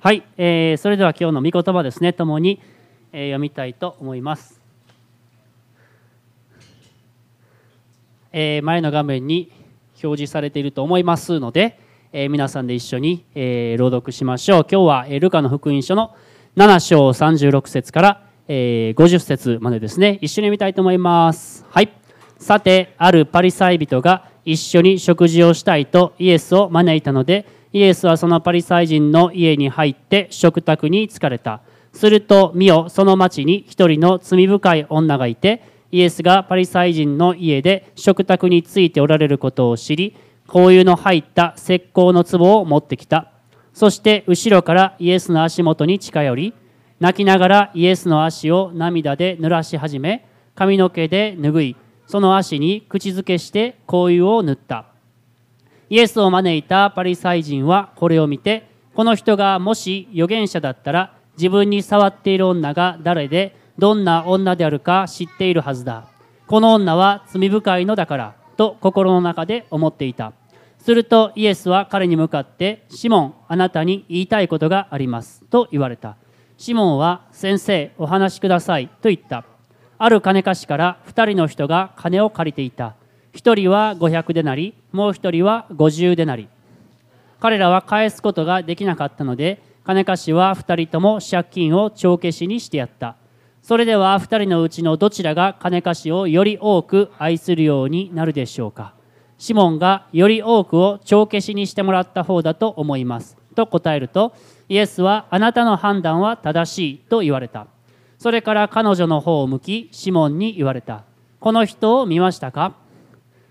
はい、えーそれでは今日の御言葉ですね、ともに、えー読みたいと思います。えー前の画面に表示されていると思いますので、えー皆さんで一緒に、えー朗読しましょう。今日は、えールカの福音書の7章36節から、えー50節までですね、一緒に読みたいと思います。はい。さて、あるパリサイ人が一緒に食事をしたいとイエスを招いたので、イエスはそのパリサイ人の家に入って食卓に疲れた。すると、見よ、その町に一人の罪深い女がいて、イエスがパリサイ人の家で食卓についておられることを知り、香油の入った石膏の壺を持ってきた。そして後ろからイエスの足元に近寄り、泣きながらイエスの足を涙で濡らし始め、髪の毛で拭い、その足に口づけして香油を塗った。イエスを招いたパリサイ人はこれを見て、この人がもし預言者だったら、自分に触っている女が誰で、どんな女であるか知っているはずだ。この女は罪深いのだから、と心の中で思っていた。するとイエスは彼に向かって、シモン、あなたに言いたいことがあります。と言われた。シモンは、先生、お話しください。と言った。ある金貸しから2人の人が金を借りていた。1人は500でなり、もう1人は50でなり。彼らは返すことができなかったので、金貸しは2人とも借金を帳消しにしてやった。それでは2人のうちのどちらが金貸しをより多く愛するようになるでしょうか。シモンがより多くを帳消しにしてもらった方だと思います。と答えると、イエスはあなたの判断は正しいと言われた。それから彼女の方を向き、シモンに言われた。この人を見ましたか？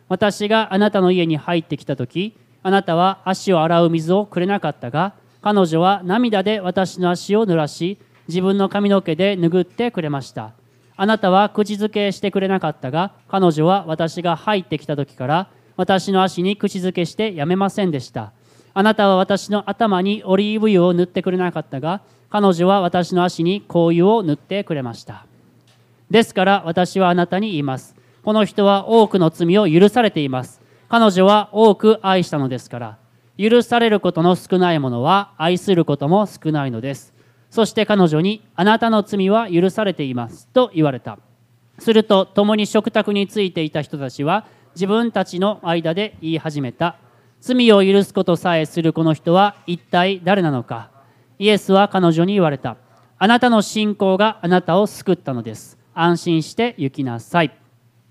私があなたの家に入ってきた時あなたは足を洗う水をくれなかったが彼女は涙で私の足を濡らし自分の髪の毛で拭ってくれました。あなたは口づけしてくれなかったが彼女は私が入ってきた時から私の足に口づけしてやめませんでした。あなたは私の頭にオリーブ油を塗ってくれなかったが彼女は私の足に香油を塗ってくれました。ですから私はあなたに言います。この人は多くの罪を許されています。彼女は多く愛したのですから。許されることの少ないものは愛することも少ないのです。そして彼女にあなたの罪は許されていますと言われた。すると共に食卓についていた人たちは自分たちの間で言い始めた。罪を許すことさえするこの人は一体誰なのか。イエスは彼女に言われた。あなたの信仰があなたを救ったのです。安心して行きなさい。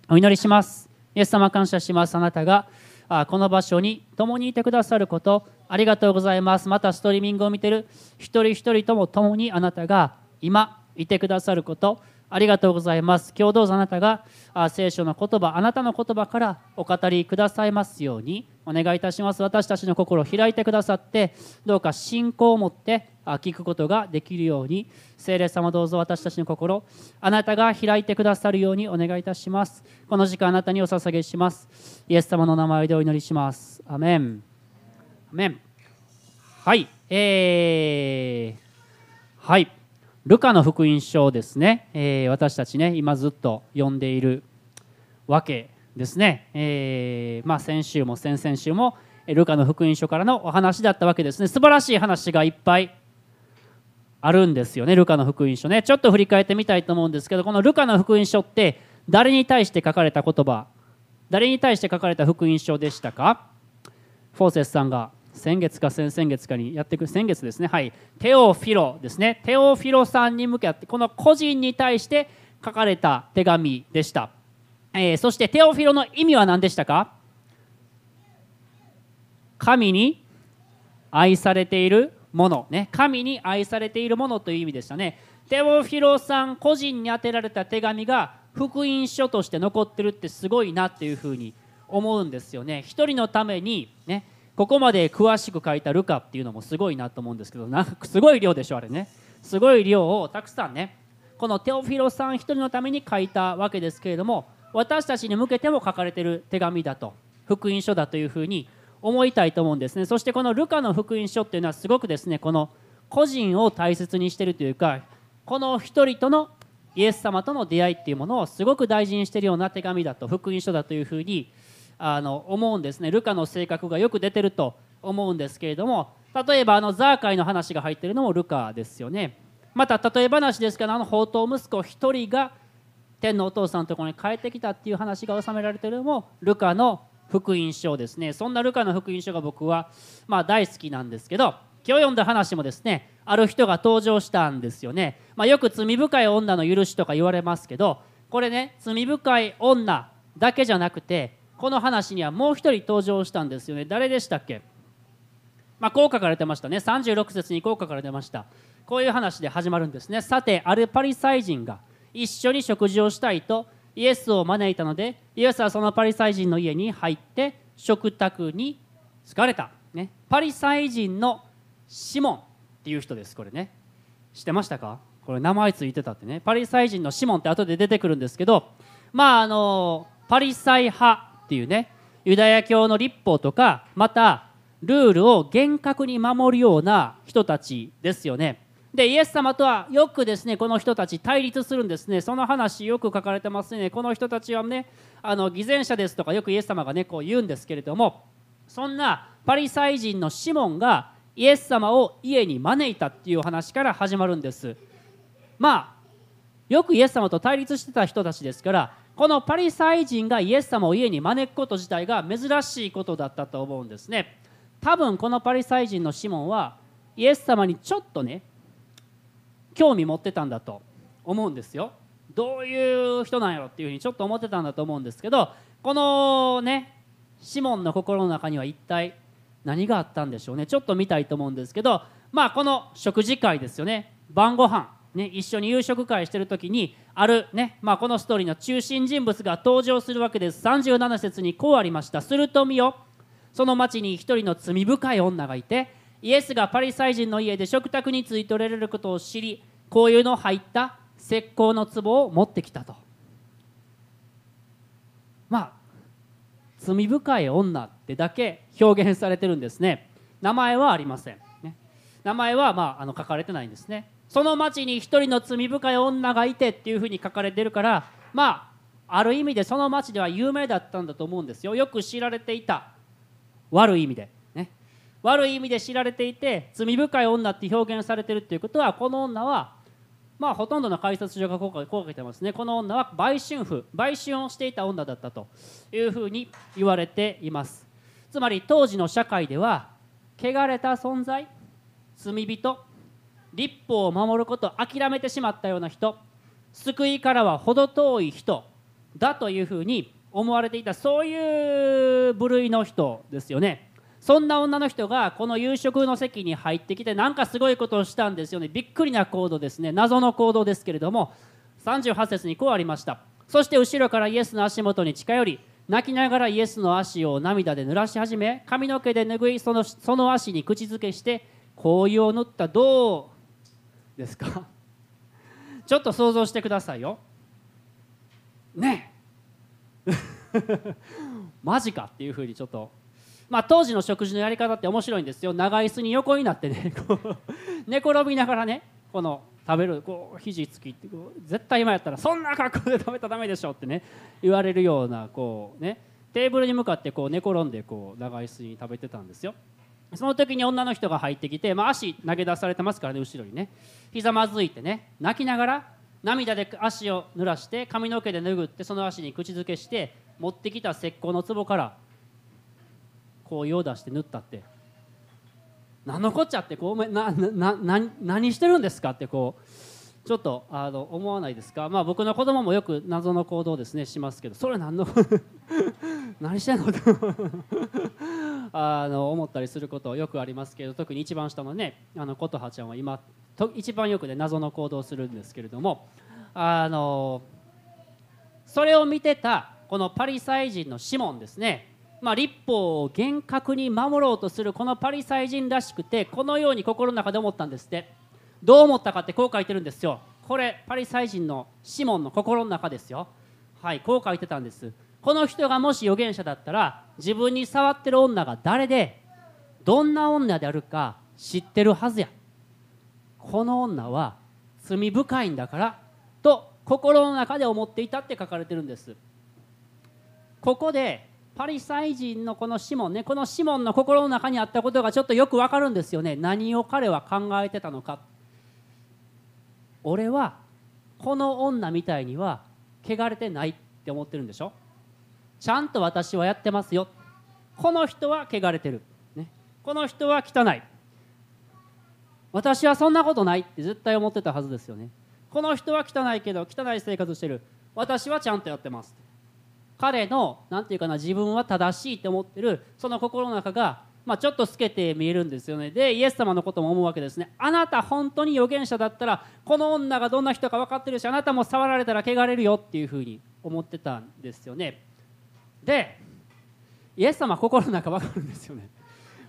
お祈りします。イエス様感謝します。あなたがこの場所に共にいてくださることありがとうございます。またストリーミングを見てる一人一人とも共にあなたが今いてくださることありがとうございます。今日どうぞあなたが聖書の言葉、あなたの言葉からお語りくださいますようにお願いいたします。私たちの心を開いてくださって、どうか信仰を持って聞くことができるように、聖霊様どうぞ私たちの心、あなたが開いてくださるようにお願いいたします。この時間あなたにお捧げします。イエス様の名前でお祈りします。アメン。アメン。はい。えー、はい。ルカの福音書ですね、えー私たちね、今ずっと読んでいるわけですね。えーまあ、先週も先々週も、ルカの福音書からのお話だったわけですね。素晴らしい話がいっぱいあるんですよね、ルカの福音書ね。ちょっと振り返ってみたいと思うんですけど、このルカの福音書って誰に対して書かれた言葉、誰に対して書かれた福音書でしたか？フォーセスさんが先月か先々月かにやってくる先月ですね。はい。テオフィロですね。テオフィロさんに向けてこの個人に対して書かれた手紙でした、えーそしてテオフィロの意味は何でしたか？神に愛されているもの。ね。神に愛されているものという意味でしたね。テオフィロさん個人に宛てられた手紙が福音書として残ってるってすごいなっていうふうに思うんですよね。一人のためにね。ここまで詳しく書いたルカっていうのもすごいなと思うんですけどな。すごい量でしょあれね。すごい量をたくさんね。このテオフィロさん一人のために書いたわけですけれども私たちに向けても書かれてる手紙だと福音書だというふうに思いたいと思うんですね。そしてこのルカの福音書っていうのはすごくですねこの個人を大切にしてるというかこの一人とのイエス様との出会いっていうものをすごく大事にしてるような手紙だと福音書だというふうにあの思うんですね。ルカの性格がよく出てると思うんですけれども例えばあのザーカイの話が入ってるのもルカですよね。また例え話ですからあの宝刀息子一人が天のお父さんのところに帰ってきたっていう話が収められてるのもルカの福音書ですね。そんなルカの福音書が僕はまあ大好きなんですけど今日読んだ話もですねある人が登場したんですよね、まあ、よく罪深い女の許しとか言われますけどこれね罪深い女だけじゃなくてこの話にはもう一人登場したんですよね。誰でしたっけ？まあ、こう書かれてましたね。36節にこう書かれてました。こういう話で始まるんですね。さてあるパリサイ人が一緒に食事をしたいとイエスを招いたのでイエスはそのパリサイ人の家に入って食卓に疲れた、ね、パリサイ人のシモンっていう人です。これね。知ってましたか？これ名前ついてたってね。パリサイ人のシモンって後で出てくるんですけどまああのパリサイ派っていうねユダヤ教の立法とかまたルールを厳格に守るような人たちですよね。でイエス様とはよくですねこの人たち対立するんですね。その話よく書かれてますね。この人たちはねあの偽善者ですとかよくイエス様がねこう言うんですけれどもそんなパリサイ人のシモンがイエス様を家に招いたっていう話から始まるんです。まあよくイエス様と対立してた人たちですからこのパリサイ人がイエス様を家に招くこと自体が珍しいことだったと思うんですね。多分このパリサイ人のシモンはイエス様にちょっとね興味持ってたんだと思うんですよ。どういう人なんやろっていうふうにちょっと思ってたんだと思うんですけどこのねシモンの心の中には一体何があったんでしょうね。ちょっと見たいと思うんですけどまあこの食事会ですよね。晩ご飯。ね一緒に夕食会してる時にあるねまあこのストーリーの中心人物が登場するわけです。37節にこうありました。すると見よその町に一人の罪深い女がいてイエスがパリサイ人の家で食卓についておられることを知りこういうの入った石膏の壺を持ってきたと。まあ罪深い女ってだけ表現されてるんですね。名前はありません、ね、名前はまああの書かれてないんですね。その町に一人の罪深い女がいてっていうふうに書かれてるからまあある意味でその町では有名だったんだと思うんですよ。よく知られていた。悪い意味で。ね。悪い意味で知られていて罪深い女って表現されてるっていうことはこの女はまあほとんどの解説書がこう書いてますね。この女は売春婦。売春をしていた女だったというふうに言われています。つまり当時の社会では汚れた存在罪人立法を守ることを諦めてしまったような人救いからは程遠い人だというふうに思われていたそういう部類の人ですよね。そんな女の人がこの夕食の席に入ってきてなんかすごいことをしたんですよね。びっくりな行動ですね。謎の行動ですけれども38節にこうありました。そして後ろからイエスの足元に近寄り泣きながらイエスの足を涙で濡らし始め髪の毛で拭いそのその足に口づけして紅葉を塗った。どうですか？ちょっと想像してくださいよ。ね マジかっていうふうにちょっと。まあ、当時の食事のやり方って面白いんですよ。長椅子に横になってね こう寝転びながらねこの食べるこう肘つきってこう絶対今やったらそんな格好で食べたらダメでしょってね言われるようなこうねテーブルに向かってこう寝転んでこう長椅子に食べてたんですよ。その時に女の人が入ってきて、まあ、足投げ出されてますからね後ろにね。ひざまずいてね泣きながら涙で足を濡らして髪の毛で拭ってその足に口づけして持ってきた石膏の壺からこう用出して縫ったって。何のこっちゃってこうななな何してるんですか？ってこうちょっとあの思わないですか？まあ僕の子供もよく謎の行動ですねしますけど。それ何の 何してんの？あの思ったりすることよくありますけど特に一番下のねあの琴葉ちゃんは今と一番よくね謎の行動をするんですけれどもあのそれを見てたこのパリサイ人のシモンですね。まあ、立法を厳格に守ろうとするこのパリサイ人らしくてこのように心の中で思ったんですって。どう思ったかってこう書いてるんですよ。これパリサイ人のシモンの心の中ですよ。はいこう書いてたんです。この人がもし預言者だったら自分に触ってる女が誰でどんな女であるか知ってるはずや。この女は罪深いんだからと心の中で思っていたって書かれてるんです。ここでパリサイ人のこのシモンねこのシモンの心の中にあったことがちょっとよくわかるんですよね。何を彼は考えてたのか。俺はこの女みたいには汚れてないって思ってるんでしょ。ちゃんと私はやってますよ。この人は汚れてる、ね、この人は汚い。私はそんなことない。って絶対思ってたはずですよね。この人は汚いけど汚い生活してる。私はちゃんとやってます。彼の何て言うかな自分は正しいと思ってる。その心の中が、まあ、ちょっと透けて見えるんですよね。でイエス様のことも思うわけですね。あなた本当に預言者だったらこの女がどんな人か分かってるしあなたも触られたら汚れるよっていうふうに思ってたんですよね。でイエス様心の中分かるんですよね。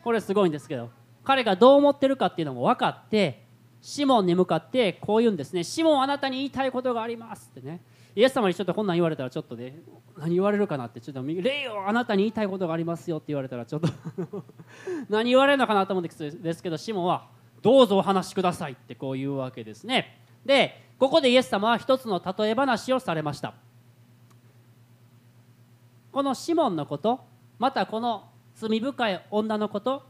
これすごいんですけど彼がどう思ってるかっていうのも分かってシモンに向かってこう言うんですね。シモンあなたに言いたいことがありますってね。イエス様にちょっとこんなん言われたらちょっとね何言われるかなってちょっと霊よあなたに言いたいことがありますよって言われたらちょっと 何言われるのかなと思うんですけどシモンはどうぞお話しくださいってこう言うわけですね。でここでイエス様は一つの例え話をされました。このシモンのことまたこの罪深い女のこと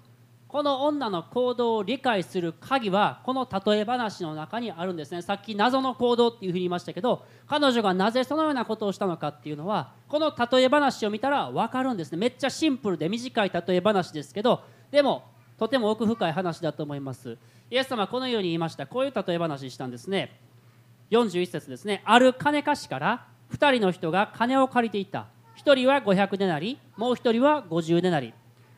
この女の行動を理解する鍵はこの例え話の中にあるんですね。さっき謎の行動っていうふうに言いましたけど彼女がなぜそのようなことをしたのかっていうのはこの例え話を見たら分かるんですね。めっちゃシンプルで短い例え話ですけどでもとても奥深い話だと思います。イエス様はこのように言いました。こういう例え話したんですね。41節ですね。ある金貸しから2人の人が金を借りていた。1人は500でなりもう1人は50でなり。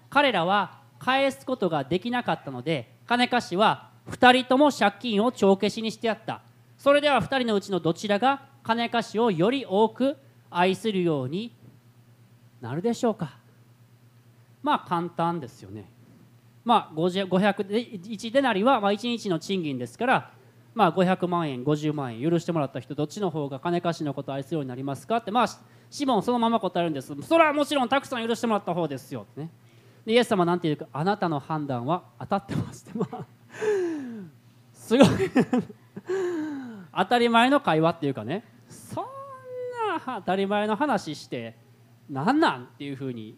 彼らは返すことができなかったので金貸しは2人とも借金を帳消しにしてやった。それでは2人のうちのどちらが金貸しをより多く愛するようになるでしょうか。まあ簡単ですよね。まあ501デナリはま1日の賃金ですからまあ500万円50万円許してもらった人どっちの方が金貸しのことを愛するようになりますか？ってまあシモンそのまま答えるんです。それはもちろんたくさん許してもらった方ですよ。ってね。でイエス様なんていうかあなたの判断は当たってます。って、まあ、すごい。当たり前の会話っていうかね。そんな当たり前の話して何なんっていうふうに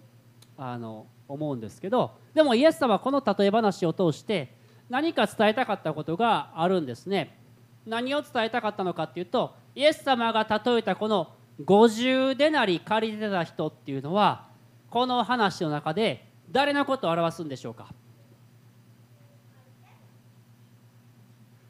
あの思うんですけど。でもイエス様はこの例え話を通して何か伝えたかったことがあるんですね。何を伝えたかったのかっていうとイエス様が例えたこの50でなり借りてた人っていうのはこの話の中で誰のことを表すんでしょうか？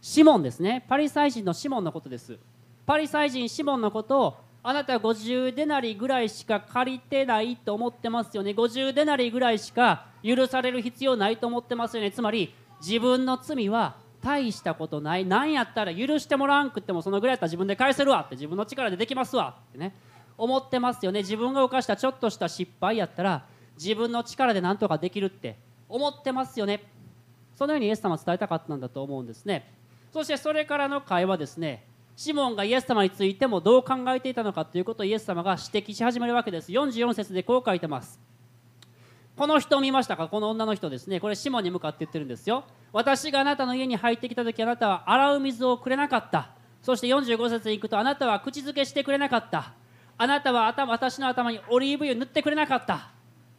シモンですね。パリサイ人のシモンのことです。パリサイ人シモンのことをあなた50デナリぐらいしか借りてないと思ってますよね。50デナリぐらいしか許される必要ないと思ってますよね。つまり自分の罪は大したことない。何やったら許してもらわんくってもそのぐらいやったら自分で返せるわって。自分の力でできますわってね。思ってますよね。自分が犯したちょっとした失敗やったら自分の力で何とかできるって。思ってますよね。そのようにイエス様は伝えたかったんだと思うんですね。そしてそれからの会話ですね。シモンがイエス様についてもどう考えていたのかということをイエス様が指摘し始めるわけです。44節でこう書いてます。この人を見ましたか？この女の人ですね。これシモンに向かって言ってるんですよ。私があなたの家に入ってきた時あなたは洗う水をくれなかった。そして45節に行くとあなたは口づけしてくれなかった。あなたは頭私の頭にオリーブ油塗ってくれなかった。っ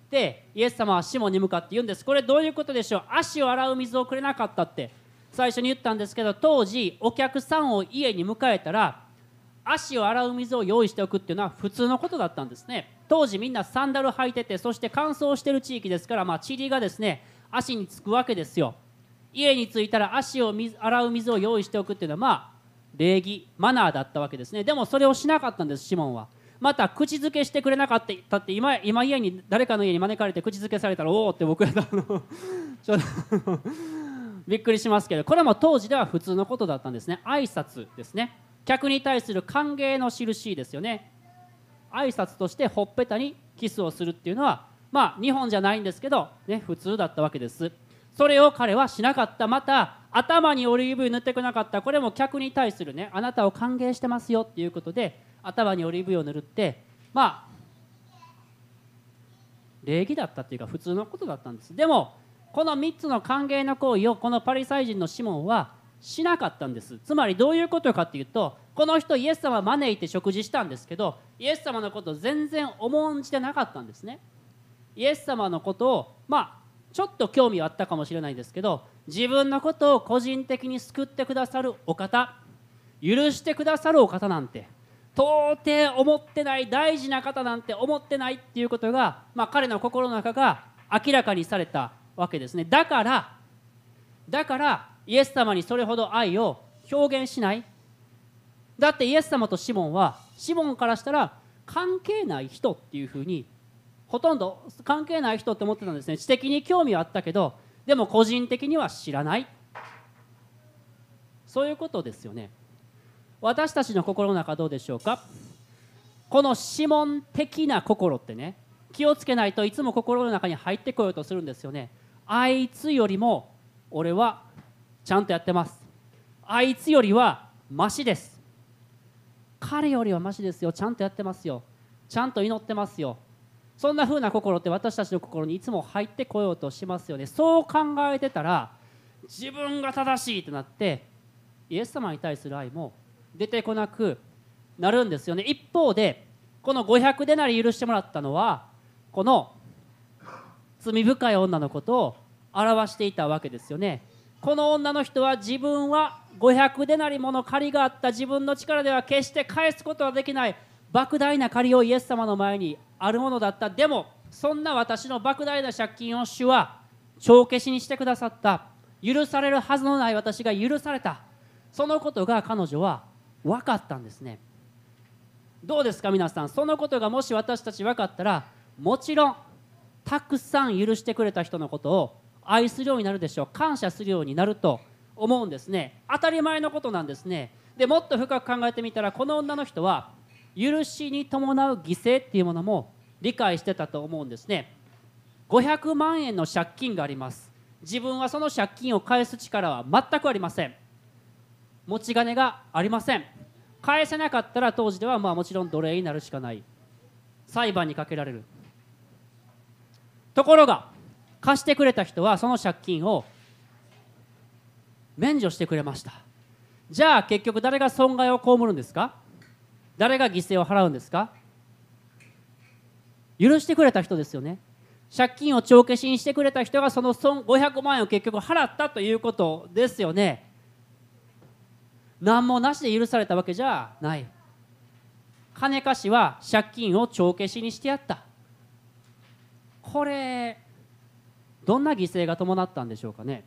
てイエス様はシモンに向かって言うんです。これどういうことでしょう？足を洗う水をくれなかったって最初に言ったんですけど当時お客さんを家に迎えたら足を洗う水を用意しておくっていうのは普通のことだったんですね。当時みんなサンダル履いててそして乾燥してる地域ですからまあ塵がですね足につくわけですよ。家に着いたら足を洗う水を用意しておくっていうのはまあ礼儀マナーだったわけですね。でもそれをしなかったんですシモンは。また口づけしてくれなかったって今今家に誰かの家に招かれて口づけされたらおおって僕らの ちょっと びっくりしますけどこれも当時では普通のことだったんですね。挨拶ですね。客に対する歓迎の印ですよね。挨拶としてほっぺたにキスをするっていうのはまあ日本じゃないんですけど、ね、普通だったわけです。それを彼はしなかった。また頭にオリーブ油塗ってこなかった。これも客に対するねあなたを歓迎してますよっていうことで頭にオリーブ油を塗るってまあ礼儀だったっていうか普通のことだったんです。でもこの3つの歓迎の行為をこのパリサイ人のシモンはしなかったんです。つまりどういうことかっていうとこの人イエス様招いて食事したんですけどイエス様のこと全然重んじてなかったんですね。イエス様のことをまあちょっと興味はあったかもしれないんですけど自分のことを個人的に救ってくださるお方許してくださるお方なんて到底思ってない大事な方なんて思ってないっていうことが、まあ、彼の心の中が明らかにされたわけですね。だからだからイエス様にそれほど愛を表現しない。だってイエス様とシモンはシモンからしたら関係ない人っていうふうにほとんど関係ない人って思ってたんですね。知的に興味はあったけどでも個人的には知らない。そういうことですよね。私たちの心の中どうでしょうか？この指紋的な心ってね気をつけないといつも心の中に入ってこようとするんですよね。あいつよりも俺はちゃんとやってます。あいつよりはマシです。彼よりはマシですよ。ちゃんとやってますよ。ちゃんと祈ってますよ。そんな風な心って私たちの心にいつも入ってこようとしますよね。そう考えてたら自分が正しいってなってイエス様に対する愛も出てこなくなるんですよね。一方でこの500でなり許してもらったのはこの罪深い女のことを表していたわけですよね。この女の人は自分は500でなりもの借りがあった。自分の力では決して返すことはできない。莫大な借りをイエス様の前にあるものだった。でもそんな私の莫大な借金を主は帳消しにしてくださった。許されるはずのない私が許された。そのことが彼女は分かったんですね。どうですか皆さん。そのことがもし私たち分かったらもちろんたくさん許してくれた人のことを愛するようになるでしょう。感謝するようになると思うんですね。当たり前のことなんですね。でもっと深く考えてみたらこの女の人は許しに伴う犠牲っていうものも理解してたと思うんですね。500万円の借金があります。自分はその借金を返す力は全くありません。持ち金がありません。返せなかったら当時ではまあもちろん奴隷になるしかない。裁判にかけられる。ところが貸してくれた人はその借金を免除してくれました。じゃあ結局誰が損害を被るんですか？誰が犠牲を払うんですか？許してくれた人ですよね。借金を帳消しにしてくれた人がその損500万円を結局払ったということですよね。何もなしで許されたわけじゃない。金貸しは借金を帳消しにしてやった。これどんな犠牲が伴ったんでしょうかね。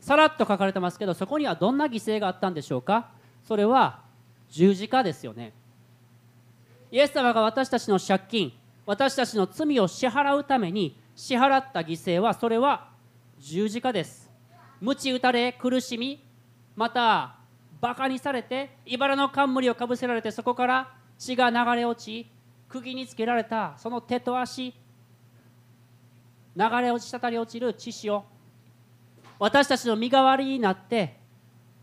さらっと書かれてますけどそこにはどんな犠牲があったんでしょうか。それは十字架ですよね。イエス様が私たちの借金私たちの罪を支払うために支払った犠牲はそれは十字架です。鞭打たれ苦しみまたバカにされて茨の冠をかぶせられてそこから血が流れ落ち釘につけられたその手と足流れ落ちたたり落ちる血潮。私たちの身代わりになって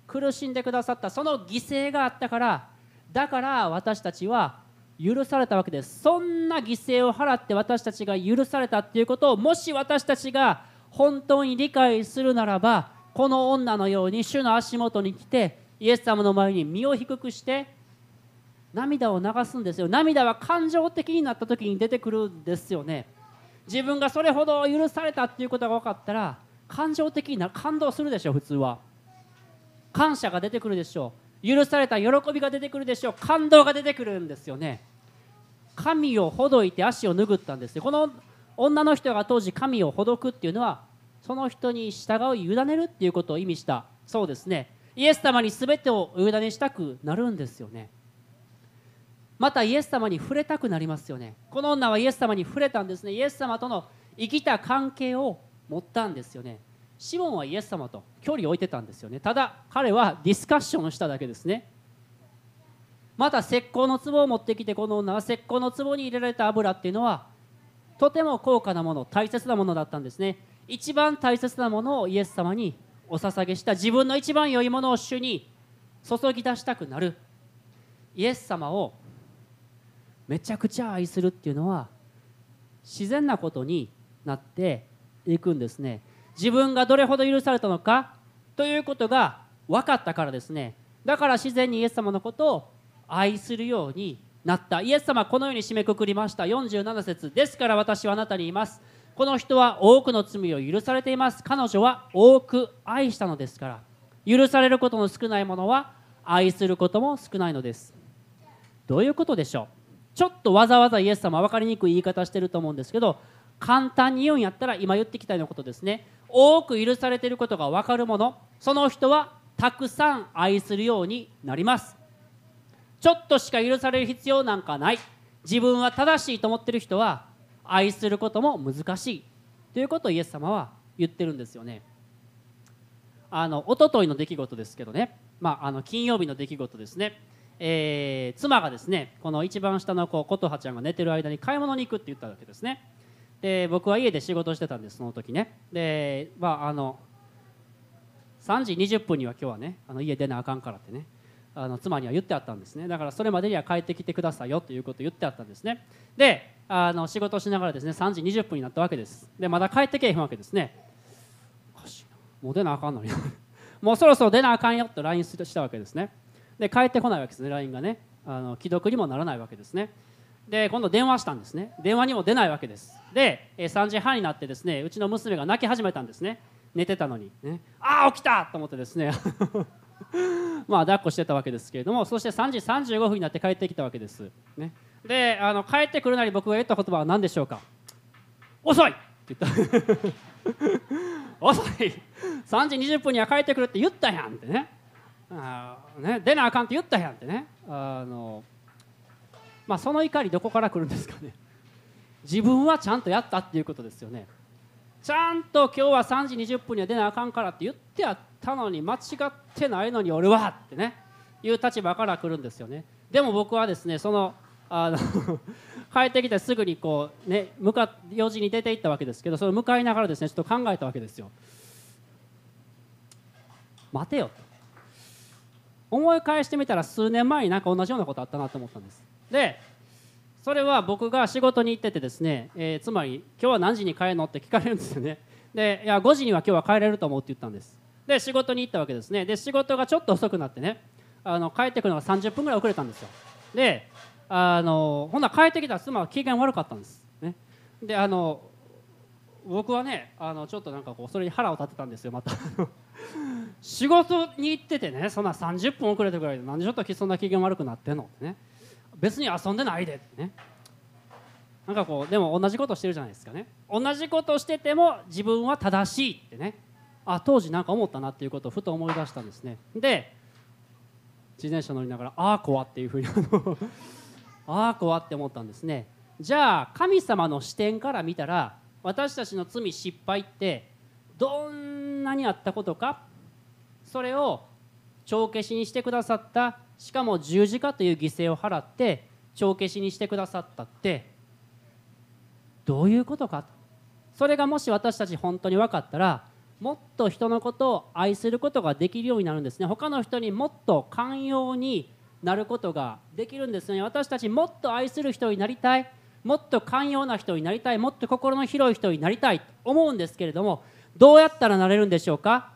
苦しんでくださったその犠牲があったからだから私たちは許されたわけです。そんな犠牲を払って私たちが許されたっていうことをもし私たちが本当に理解するならばこの女のように主の足元に来てイエス様の前に身を低くして涙を流すんですよ。涙は感情的になった時に出てくるんですよね。自分がそれほど許されたっていうことが分かったら感情的な感動するでしょ普通は。感謝が出てくるでしょう。許された喜びが出てくるでしょう。感動が出てくるんですよね。神をほどいて足を拭ったんですよ。この女の人が当時神をほどくっていうのはその人に従う委ねるっていうことを意味したそうですね。イエス様に全てを委ねしたくなるんですよね。またイエス様に触れたくなりますよね。この女はイエス様に触れたんですね。イエス様との生きた関係を持ったんですよね。シモンはイエス様と距離を置いてたんですよね。ただ彼はディスカッションをしただけですね。また石膏の壺を持ってきてこの女は石膏の壺に入れられた油っていうのはとても高価なもの大切なものだったんですね。一番大切なものをイエス様にお捧げした自分の一番良いものを主に注ぎ出したくなる。イエス様をめちゃくちゃ愛するっていうのは自然なことになっていくんですね。自分がどれほど許されたのかということが分かったからですね。だから自然にイエス様のことを愛するようになった。イエス様このように締めくくりました。47節ですから私はあなたに言います。この人は多くの罪を許されています。彼女は多く愛したのですから。許されることの少ないものは愛することも少ないのです。どういうことでしょう？ちょっとわざわざイエス様分かりにくい言い方してると思うんですけど簡単に言うんやったら今言ってきたようなことですね。多く許されていることが分かるものその人はたくさん愛するようになります。ちょっとしか許される必要なんかない。自分は正しいと思ってる人は愛することも難しい。ということをイエス様は言ってるんですよね。あの一昨日の出来事ですけどね、まあ、あの金曜日の出来事ですね、えー、妻がですねこの一番下の子琴葉ちゃんが寝てる間に買い物に行くって言ったわけですね。で僕は家で仕事してたんですその時ね。でまああの3時20分には今日はねあの家出なあかんからってねあの妻には言ってあったんですね。だからそれまでには帰ってきてくださいよということを言ってあったんですね。であの仕事しながらですね3時20分になったわけです。でまだ帰ってけへんわけですね。おかしいな。もう出なあかんのに。もうそろそろ出なあかんよと LINE したわけですね。で帰ってこないわけですね。LINE がね。あの既読にもならないわけですね。で今度電話したんですね。電話にも出ないわけです。で3時半になってですねうちの娘が泣き始めたんですね。寝てたのに、ね、ああ起きたと思ってですね。まあ抱っこしてたわけですけれども。そして3時35分になって帰ってきたわけです、ね、であの帰ってくるなり僕が言った言葉は何でしょうか。遅い！って言った。遅い！3時20分には帰ってくるって言ったやんってね。あね出なあかんって言ったやんってね。あのまあその怒りどこから来るんですかね。自分はちゃんとやったっていうことですよね。ちゃんと今日は3時20分には出なあかんからって言ってあったのに間違ってないのに俺はってねいう立場から来るんですよね。でも僕はですねそのあの 帰ってきてすぐにこうね向か用事に出て行ったわけですけどそれを向かいながらですねちょっと考えたわけですよ。待てよ思い返してみたら数年前になんか同じようなことあったなと思ったんです。でそれは僕が仕事に行っててですね、えー、つまり「今日は何時に帰るの?」って聞かれるんですよね。でいや5時には今日は帰れると思うって言ったんです。で仕事に行ったわけですね。で仕事がちょっと遅くなってねあの帰ってくるのが30分ぐらい遅れたんですよ。であのほんなら帰ってきたら妻は機嫌悪かったんです、ね、であの僕はねあのちょっとなんかこうそれに腹を立てたんですよまた。仕事に行っててねそんな30分遅れてぐらいでなんでちょっとそんな機嫌悪くなってんの？ってね。別に遊んでないでってね。なんかこうでも同じことしてるじゃないですかね。同じことしてても自分は正しいってね。あ当時なんか思ったなっていうことをふと思い出したんですね。で自転車乗りながらああ怖っていうふうにああ怖って思ったんですね。じゃあ神様の視点から見たら私たちの罪失敗ってどんなにあったことかそれを帳消しにしてくださったしかも十字架という犠牲を払って帳消しにしてくださったってどういうことかそれがもし私たち本当に分かったらもっと人のことを愛することができるようになるんですね。他の人にもっと寛容になることができるんですね。私たちもっと愛する人になりたい。もっと寛容な人になりたいもっと心の広い人になりたいと思うんですけれどもどうやったらなれるんでしょうか？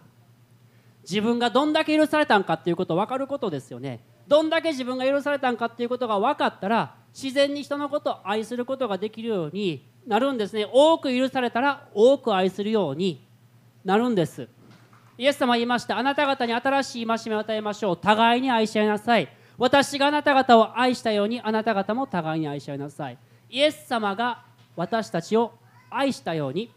自分がどんだけ許されたんかっていうこと分かることですよね。どんだけ自分が許されたんかっていうことが分かったら自然に人のことを愛することができるようになるんですね。多く許されたら多く愛するようになるんです。イエス様言いました。あなた方に新しい戒めを与えましょう。互いに愛し合いなさい。私があなた方を愛したようにあなた方も互いに愛し合いなさい。イエス様が私たちを愛したように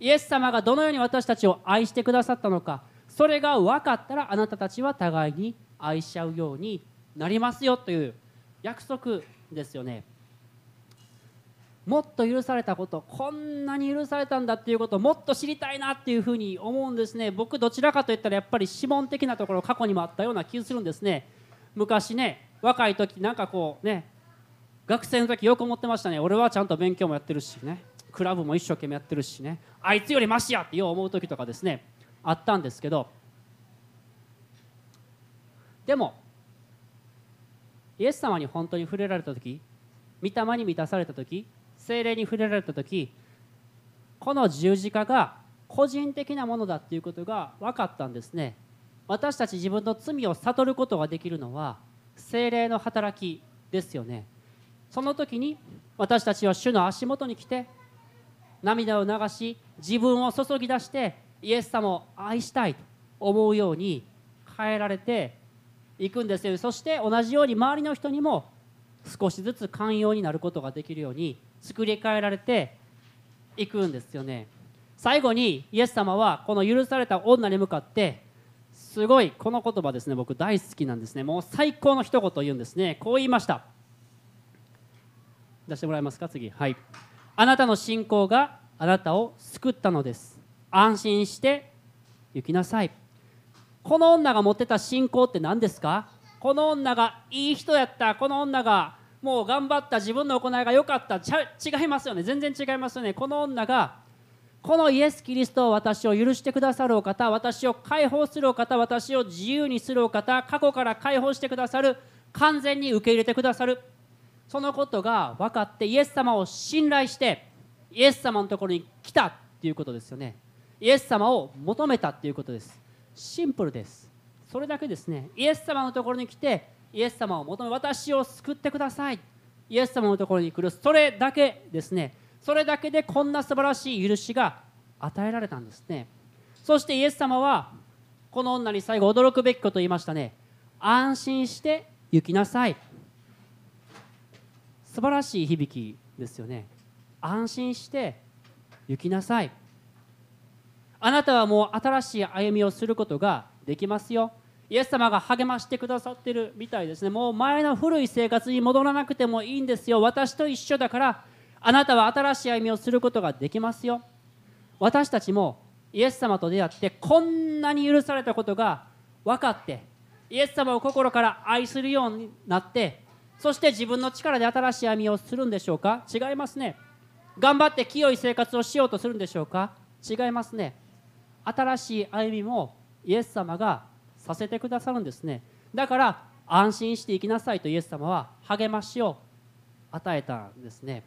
イエス様がどのように私たちを愛してくださったのかそれが分かったらあなたたちは互いに愛し合うようになりますよという約束ですよね。もっと許されたことこんなに許されたんだっていうことをもっと知りたいなっていうふうに思うんですね。僕どちらかといったらやっぱり指紋的なところ過去にもあったような気がするんですね。昔ね若い時なんかこうね学生の時よく思ってましたね。俺はちゃんと勉強もやってるしね。クラブも一生懸命やってるしね。あいつよりマシやってよう思う時とかですね。あったんですけど。でもイエス様に本当に触れられた時御霊に満たされた時精霊に触れられた時この十字架が個人的なものだっていうことが分かったんですね。私たち自分の罪を悟ることができるのは精霊の働きですよね。その時に私たちは主の足元に来て涙を流し自分を注ぎ出してイエス様を愛したいと思うように変えられていくんですよ。そして同じように周りの人にも少しずつ寛容になることができるように作り変えられていくんですよね。最後にイエス様はこの許された女に向かってすごいこの言葉ですね。僕大好きなんですね。もう最高の一言言うんですね。こう言いました。出してもらえますか？次。はい。あなたの信仰があなたを救ったのです。安心して行きなさい。この女が持ってた信仰って何ですか？この女がいい人やった。この女がもう頑張った自分の行いが良かった。違いますよね。全然違いますよね。この女がこのイエス・キリストを私を許してくださるお方私を解放するお方私を自由にするお方過去から解放してくださる完全に受け入れてくださる。そのことが分かってイエス様を信頼してイエス様のところに来たっていうことですよね。イエス様を求めたっていうことです。シンプルです。それだけですね。イエス様のところに来てイエス様を求め私を救ってください。イエス様のところに来る。それだけですね。それだけでこんな素晴らしい許しが与えられたんですね。そしてイエス様はこの女に最後驚くべきことを言いましたね。安心して行きなさい。素晴らしい響きですよね。安心して行きなさい。あなたはもう新しい歩みをすることができますよ。イエス様が励ましてくださってるみたいですね。もう前の古い生活に戻らなくてもいいんですよ。私と一緒だから。あなたは新しい歩みをすることができますよ。私たちもイエス様と出会ってこんなに許されたことが分かってイエス様を心から愛するようになってそして自分の力で新しい歩みをするんでしょうか？違いますね。頑張って清い生活をしようとするんでしょうか？違いますね。新しい歩みもイエス様がさせてくださるんですね。だから安心していきなさいとイエス様は励ましを与えたんですね。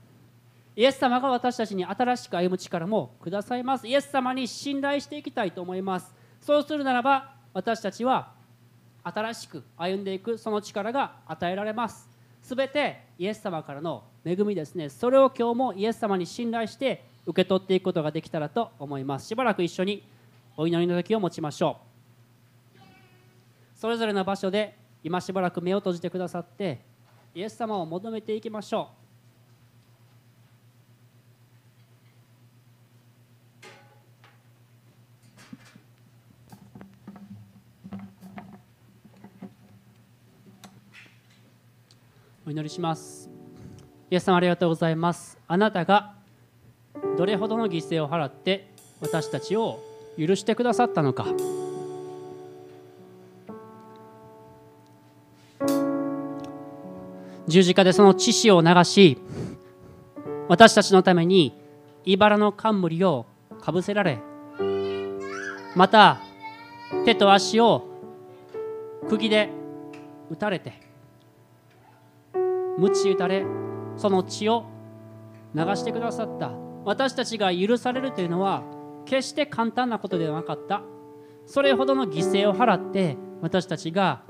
イエス様が私たちに新しく歩む力もくださいます。イエス様に信頼していきたいと思います。そうするならば私たちは新しく歩んでいくその力が与えられます。すべてイエス様からの恵みですね。それを今日もイエス様に信頼して受け取っていくことができたらと思います。しばらく一緒にお祈りの時を持ちましょう。それぞれの場所で今しばらく目を閉じてくださってイエス様を求めていきましょう。お祈りします。イエス様ありがとうございます。あなたがどれほどの犠牲を払って私たちを許してくださったのか。十字架でその血潮を流し私たちのために茨の冠をかぶせられまた手と足を釘で打たれて鞭打たれその血を流してくださった。私たちが許されるというのは決して簡単なことではなかった。それほどの犠牲を払って私たちが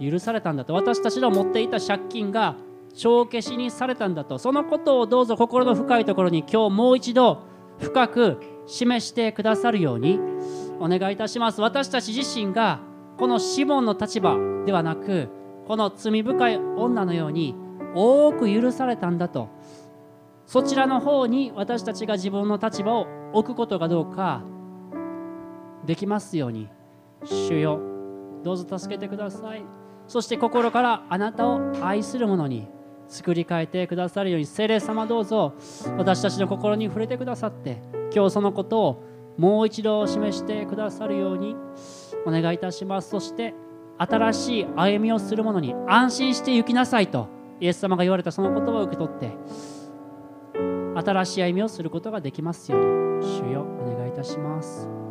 許されたんだと。私たちの持っていた借金が帳消しにされたんだと。そのことをどうぞ心の深いところに今日もう一度深く示してくださるようにお願いいたします。私たち自身がこのシモンの立場ではなくこの罪深い女のように多く許されたんだと。そちらの方に私たちが自分の立場を置くことがどうかできますように。主よどうぞ助けてください。そして心からあなたを愛する者に作り変えてくださるように。聖霊様どうぞ私たちの心に触れてくださって今日そのことをもう一度示してくださるようにお願いいたします。そして新しい歩みをする者に安心して行きなさいとイエス様が言われたその言葉を受け取って新しい歩みをすることができますように主よお願いいたします。